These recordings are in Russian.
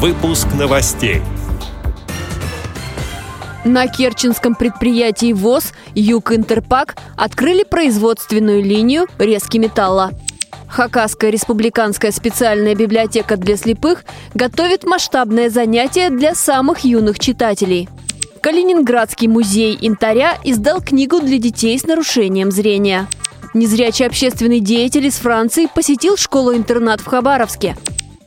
Выпуск новостей. На Керченском предприятии ВОЗ «Юг Интерпак» открыли производственную линию резки металла. Хакасская республиканская специальная библиотека для слепых готовит масштабное занятие для самых юных читателей. Калининградский музей Интаря издал книгу для детей с нарушением зрения. Незрячий общественный деятель из Франции посетил школу-интернат в Хабаровске.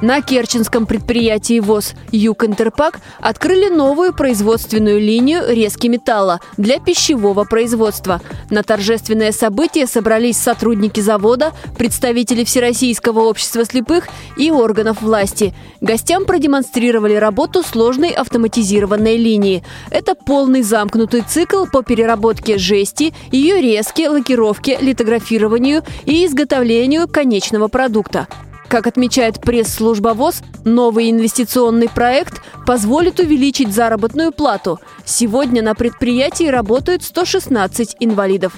На Керченском предприятии ВОЗ «Юг Интерпак» открыли новую производственную линию резки металла для пищевого производства. На торжественное событие собрались сотрудники завода, представители Всероссийского общества слепых и органов власти. Гостям продемонстрировали работу сложной автоматизированной линии. Это полный замкнутый цикл по переработке жести, ее резке, лакировке, литографированию и изготовлению конечного продукта. Как отмечает пресс-служба ВОЗ, новый инвестиционный проект позволит увеличить заработную плату. Сегодня на предприятии работают 116 инвалидов.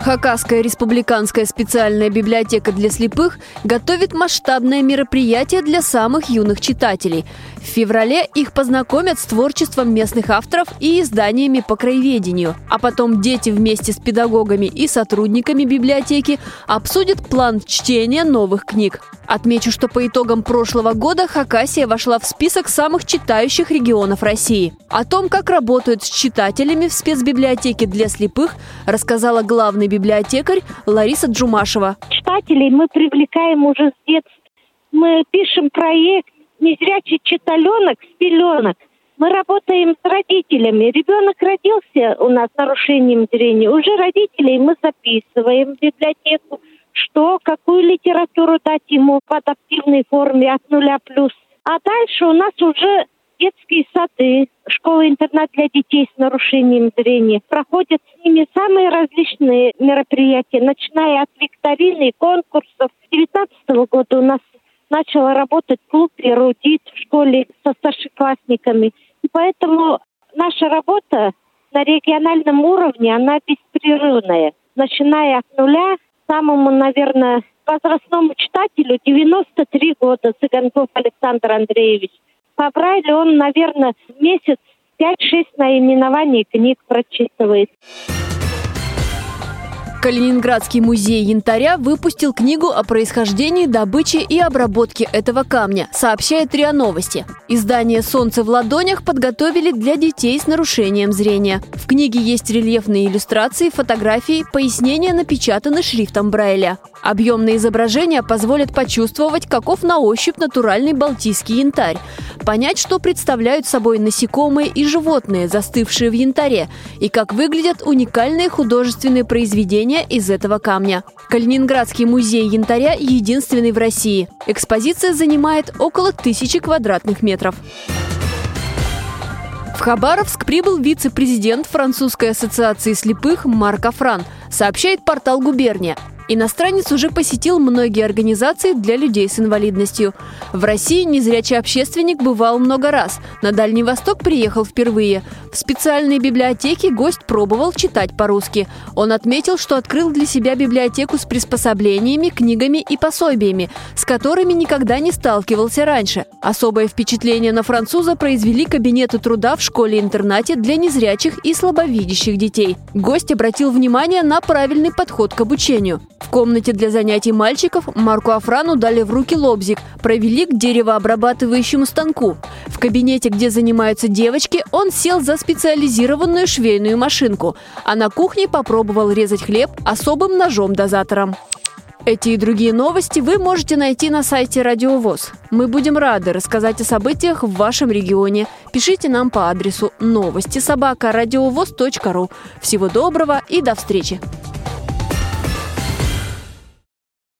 Хакасская республиканская специальная библиотека для слепых готовит масштабное мероприятие для самых юных читателей. В феврале их познакомят с творчеством местных авторов и изданиями по краеведению. А потом дети вместе с педагогами и сотрудниками библиотеки обсудят план чтения новых книг. Отмечу, что по итогам прошлого года Хакасия вошла в список самых читающих регионов России. О том, как работают с читателями в спецбиблиотеке для слепых, рассказала главный библиотекарь Лариса Джумашева. Читателей мы привлекаем уже с детства. Мы пишем проект «Незрячий читаленок с пеленок». Мы работаем с родителями. Ребенок родился у нас с нарушением зрения. Уже родителей мы записываем в библиотеку что, какую литературу дать ему в адаптивной форме от нуля плюс. А дальше у нас уже детские сады, школы-интернат для детей с нарушением зрения. Проходят с ними самые различные мероприятия, начиная от викторины и конкурсов. С 2019 года у нас начал работать клуб «Эрудит» в школе со старшеклассниками. И поэтому наша работа на региональном уровне, она беспрерывная. Начиная от нуля самому, наверное, возрастному читателю 93 года, Цыганков Александр Андреевич. По Брайлю он, наверное, в месяц 5-6 наименований книг прочитывает. Калининградский музей янтаря выпустил книгу о происхождении, добыче и обработке этого камня, сообщает РИА Новости. Издание «Солнце в ладонях» подготовили для детей с нарушением зрения. В книге есть рельефные иллюстрации, фотографии, пояснения напечатаны шрифтом Брайля. Объемные изображения позволят почувствовать, каков на ощупь натуральный балтийский янтарь, понять, что представляют собой насекомые и животные, застывшие в янтаре, и как выглядят уникальные художественные произведения из этого камня. Калининградский музей янтаря единственный в России. Экспозиция занимает около тысячи квадратных метров. В Хабаровск прибыл вице-президент Французской ассоциации слепых Марк Афран, сообщает портал «Губерния». Иностранец уже посетил многие организации для людей с инвалидностью. В России незрячий общественник бывал много раз. На Дальний Восток приехал впервые. В специальной библиотеке гость пробовал читать по-русски. Он отметил, что открыл для себя библиотеку с приспособлениями, книгами и пособиями, с которыми никогда не сталкивался раньше. Особое впечатление на француза произвели кабинеты труда в школе-интернате для незрячих и слабовидящих детей. Гость обратил внимание на правильный подход к обучению. В комнате для занятий мальчиков Марку Афрану дали в руки лобзик, провели к деревообрабатывающему станку. В кабинете, где занимаются девочки, он сел за специализированную швейную машинку, а на кухне попробовал резать хлеб особым ножом-дозатором. Эти и другие новости вы можете найти на сайте Радио ВОЗ. Мы будем рады рассказать о событиях в вашем регионе. Пишите нам по адресу новости собака ру. Всего доброго и до встречи!